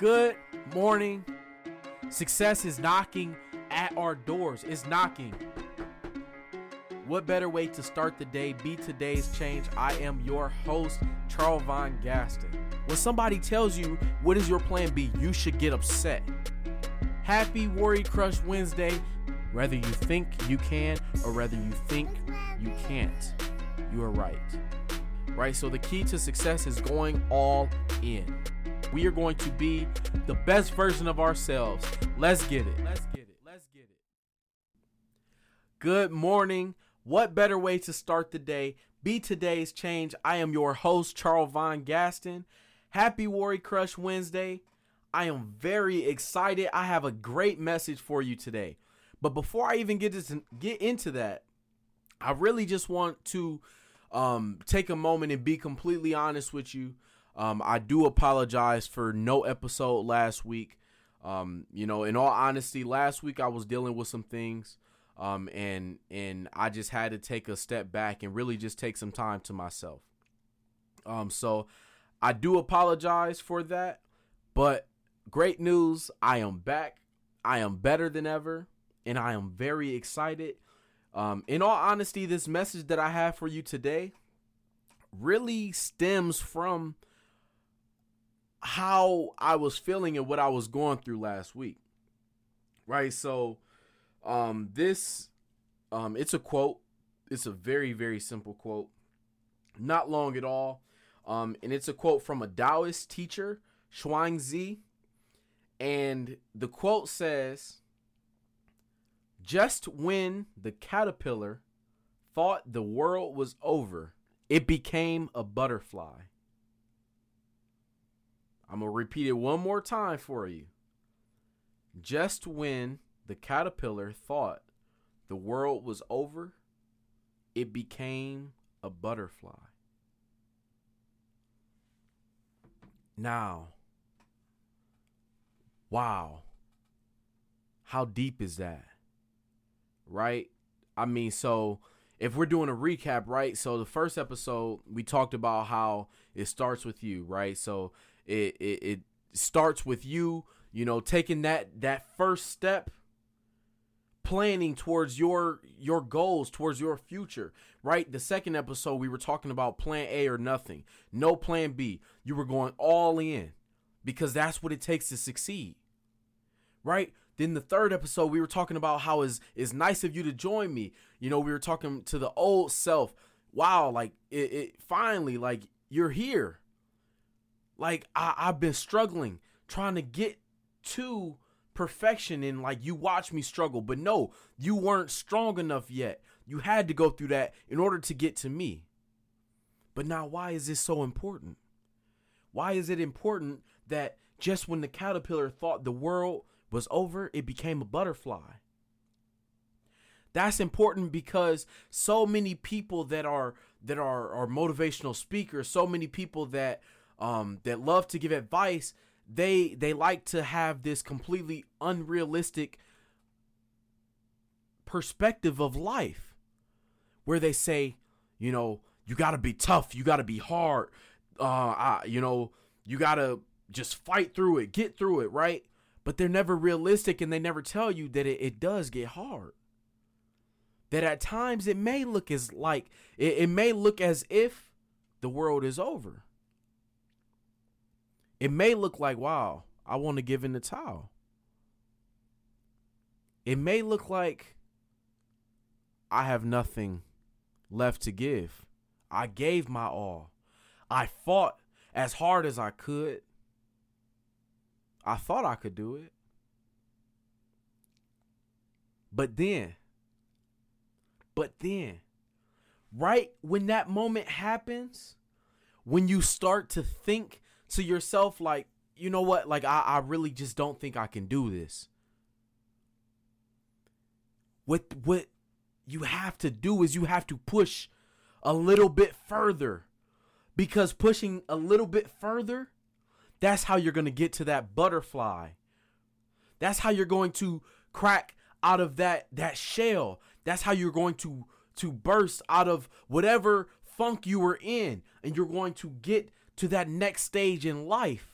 Good morning. Success is knocking at our doors. It's knocking. What better way to start the day? Be today's change. I am your host, Charles Von Gaston. When somebody tells you what is your plan B, you should get upset. Happy Worry Crush Wednesday. Whether you think you can or whether you think you can't, you are right. Right? So the key to success is going all in. We are going to be the best version of ourselves. Let's get it. Let's get it. Let's get it. Good morning. What better way to start the day? Be today's change. I am your host, Charles Von Gaston. Happy Worry Crush Wednesday. I am very excited. I have a great message for you today. But before I even get to get into that, I really just want to um, take a moment and be completely honest with you. Um, I do apologize for no episode last week. Um, you know, in all honesty, last week I was dealing with some things, um, and and I just had to take a step back and really just take some time to myself. Um, so I do apologize for that, but great news, I am back. I am better than ever, and I am very excited. Um, in all honesty, this message that I have for you today really stems from how I was feeling and what I was going through last week. Right? So um this um it's a quote. It's a very very simple quote. Not long at all. Um and it's a quote from a Taoist teacher, Zhuangzi. And the quote says just when the caterpillar thought the world was over, it became a butterfly. I'm going to repeat it one more time for you. Just when the caterpillar thought the world was over, it became a butterfly. Now, wow. How deep is that? Right? I mean, so if we're doing a recap, right? So the first episode, we talked about how it starts with you, right? So it, it, it starts with you, you know, taking that that first step planning towards your your goals towards your future right? The second episode we were talking about plan a or nothing no plan b. You were going all in because that's what it takes to succeed right? Then the third episode we were talking about how is it's nice of you to join me. You know we were talking to the old self. Wow like it, it finally like you're here. Like I, I've been struggling trying to get to perfection and like you watch me struggle but no you weren't strong enough yet. You had to go through that in order to get to me. But now why is this so important? Why is it important that just when the caterpillar thought the world was over it became a butterfly? That's important because so many people that are that are are motivational speakers so many people that um, that love to give advice, they they like to have this completely unrealistic perspective of life, where they say, you know, you got to be tough, you got to be hard, uh, I, you know, you got to just fight through it, get through it, right? But they're never realistic, and they never tell you that it, it does get hard. That at times it may look as like it, it may look as if the world is over it may look like, wow, I want to give in the towel. It may look like I have nothing left to give. I gave my all. I fought as hard as I could. I thought I could do it. But then, but then, right when that moment happens, when you start to think to yourself like, you know what? Like I, I really just don't think I can do this. What what you have to do is you have to push a little bit further. Because pushing a little bit further, that's how you're going to get to that butterfly. That's how you're going to crack out of that that shell. That's how you're going to to burst out of whatever funk you were in and you're going to get to that next stage in life.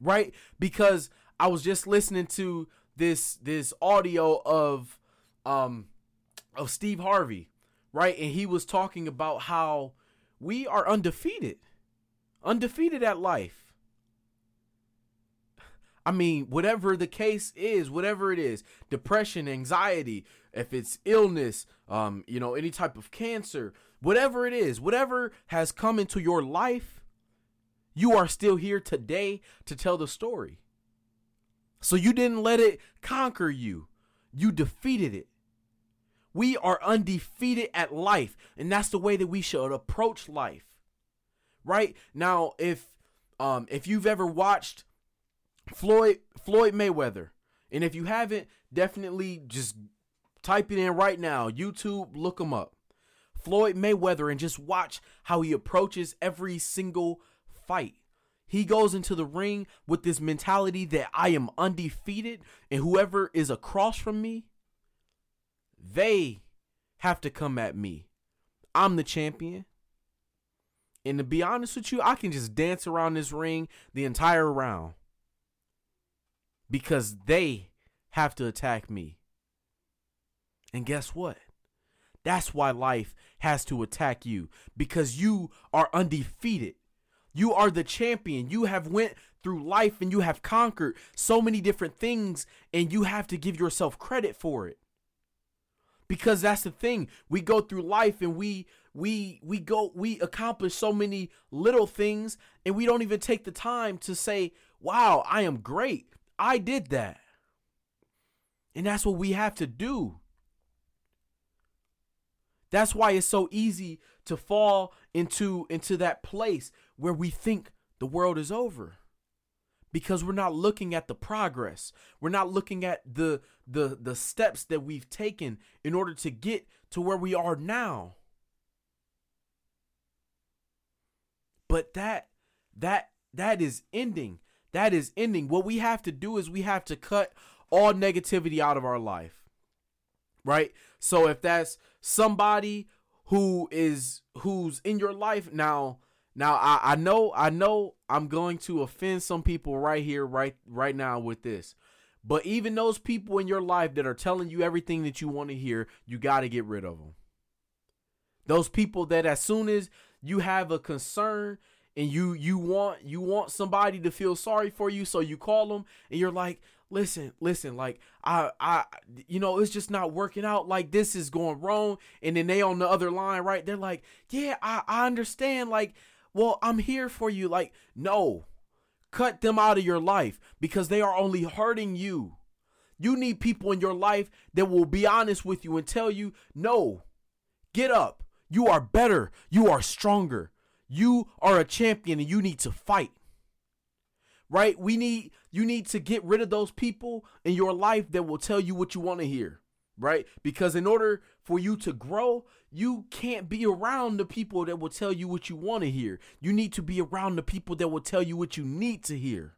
right? Because I was just listening to this this audio of um of Steve Harvey, right? And he was talking about how we are undefeated. Undefeated at life. I mean, whatever the case is, whatever it is, depression, anxiety, if it's illness, um, you know, any type of cancer, whatever it is, whatever has come into your life, you are still here today to tell the story. So you didn't let it conquer you. You defeated it. We are undefeated at life, and that's the way that we should approach life. Right? Now, if um if you've ever watched Floyd Floyd Mayweather. And if you haven't, definitely just type it in right now. YouTube, look him up. Floyd Mayweather and just watch how he approaches every single fight. He goes into the ring with this mentality that I am undefeated and whoever is across from me, they have to come at me. I'm the champion. And to be honest with you, I can just dance around this ring the entire round because they have to attack me. And guess what? That's why life has to attack you because you are undefeated. You are the champion. You have went through life and you have conquered so many different things and you have to give yourself credit for it. Because that's the thing. We go through life and we we we go we accomplish so many little things and we don't even take the time to say, "Wow, I am great." I did that. And that's what we have to do. That's why it's so easy to fall into into that place where we think the world is over. Because we're not looking at the progress. We're not looking at the the the steps that we've taken in order to get to where we are now. But that that that is ending that is ending. What we have to do is we have to cut all negativity out of our life. Right? So if that's somebody who is who's in your life now now I, I know I know I'm going to offend some people right here right right now with this. But even those people in your life that are telling you everything that you want to hear, you got to get rid of them. Those people that as soon as you have a concern and you you want you want somebody to feel sorry for you so you call them and you're like listen listen like i i you know it's just not working out. Like this is going wrong. And then they on the other line right? They're like yeah i i understand. Like well i'm here for you. Like no cut them out of your life because they are only hurting you. You need people in your life that will be honest with you and tell you no get up. You are better. You are stronger you are a champion and you need to fight. Right? We need you need to get rid of those people in your life that will tell you what you want to hear. Right? Because in order for you to grow, you can't be around the people that will tell you what you want to hear. You need to be around the people that will tell you what you need to hear.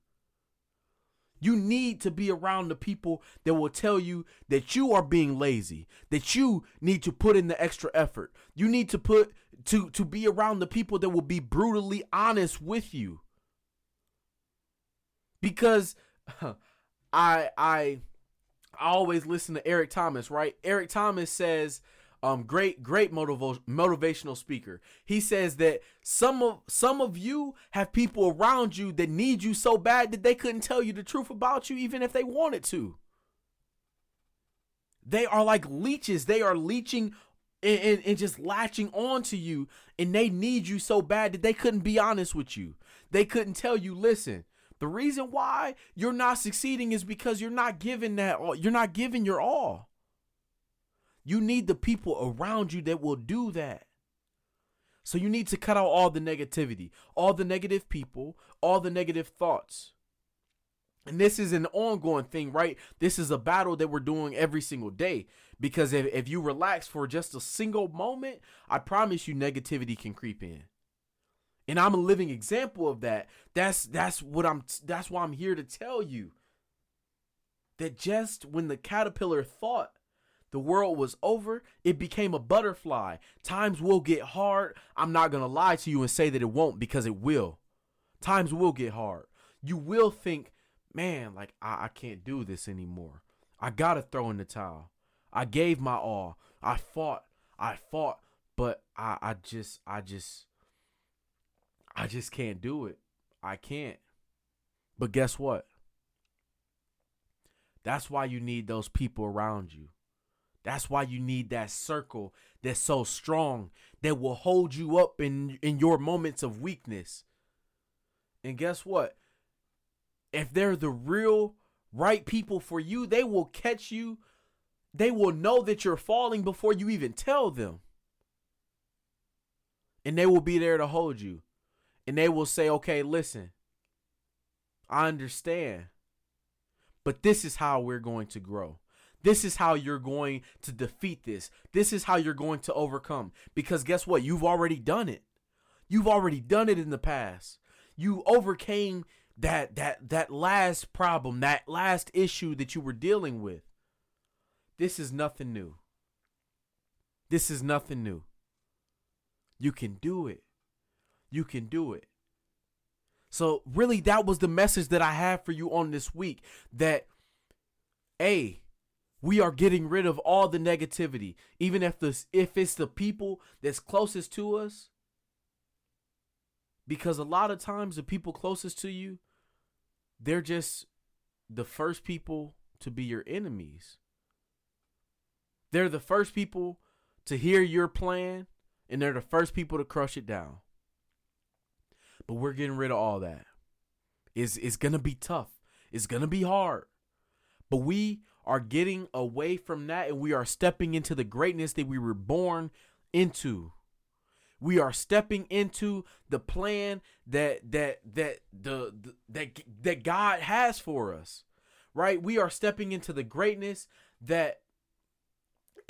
You need to be around the people that will tell you that you are being lazy, that you need to put in the extra effort. You need to put to to be around the people that will be brutally honest with you. Because I I I always listen to Eric Thomas, right? Eric Thomas says um great great motiv- motivational speaker. He says that some of some of you have people around you that need you so bad that they couldn't tell you the truth about you even if they wanted to. They are like leeches. They are leeching and, and, and just latching on to you and they need you so bad that they couldn't be honest with you. They couldn't tell you, listen, the reason why you're not succeeding is because you're not giving that all. You're not giving your all. You need the people around you that will do that. So you need to cut out all the negativity, all the negative people, all the negative thoughts. And this is an ongoing thing, right? This is a battle that we're doing every single day. Because if, if you relax for just a single moment, I promise you negativity can creep in. And I'm a living example of that. That's that's what I'm that's why I'm here to tell you. That just when the caterpillar thought the world was over, it became a butterfly. Times will get hard. I'm not going to lie to you and say that it won't because it will. Times will get hard. You will think, man, like I, I can't do this anymore. I gotta throw in the towel. I gave my all. I fought. I fought, but I, I just I just I just can't do it. I can't. But guess what? That's why you need those people around you. That's why you need that circle that's so strong that will hold you up in in your moments of weakness. And guess what? If they're the real right people for you, they will catch you. They will know that you're falling before you even tell them. And they will be there to hold you. And they will say, "Okay, listen. I understand. But this is how we're going to grow. This is how you're going to defeat this. This is how you're going to overcome. Because guess what? You've already done it. You've already done it in the past. You overcame that that that last problem, that last issue that you were dealing with. This is nothing new. This is nothing new. You can do it. You can do it. So really that was the message that I have for you on this week that a we are getting rid of all the negativity even if this if it's the people that's closest to us because a lot of times the people closest to you they're just the first people to be your enemies they're the first people to hear your plan and they're the first people to crush it down but we're getting rid of all that it's, it's gonna be tough it's gonna be hard but we are getting away from that and we are stepping into the greatness that we were born into. We are stepping into the plan that that that the, the that that God has for us. Right? We are stepping into the greatness that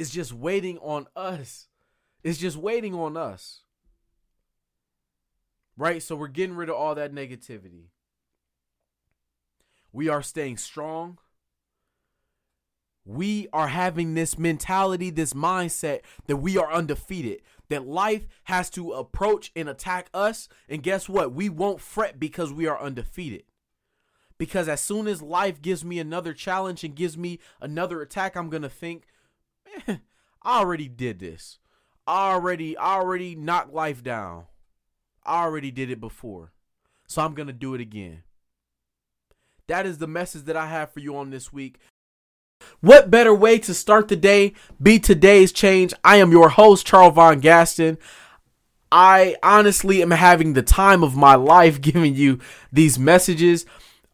is just waiting on us. It's just waiting on us. Right? So we're getting rid of all that negativity. We are staying strong we are having this mentality, this mindset that we are undefeated, that life has to approach and attack us. And guess what? We won't fret because we are undefeated. Because as soon as life gives me another challenge and gives me another attack, I'm going to think, I already did this. I already, I already knocked life down. I already did it before. So I'm going to do it again. That is the message that I have for you on this week. What better way to start the day? Be today's change. I am your host, Charles Von Gaston. I honestly am having the time of my life giving you these messages.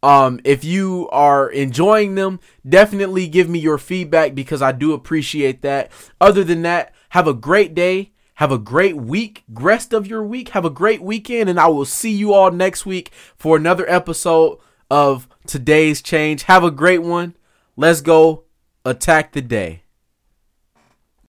Um, if you are enjoying them, definitely give me your feedback because I do appreciate that. Other than that, have a great day. Have a great week, rest of your week. Have a great weekend, and I will see you all next week for another episode of today's change. Have a great one. Let's go attack the day.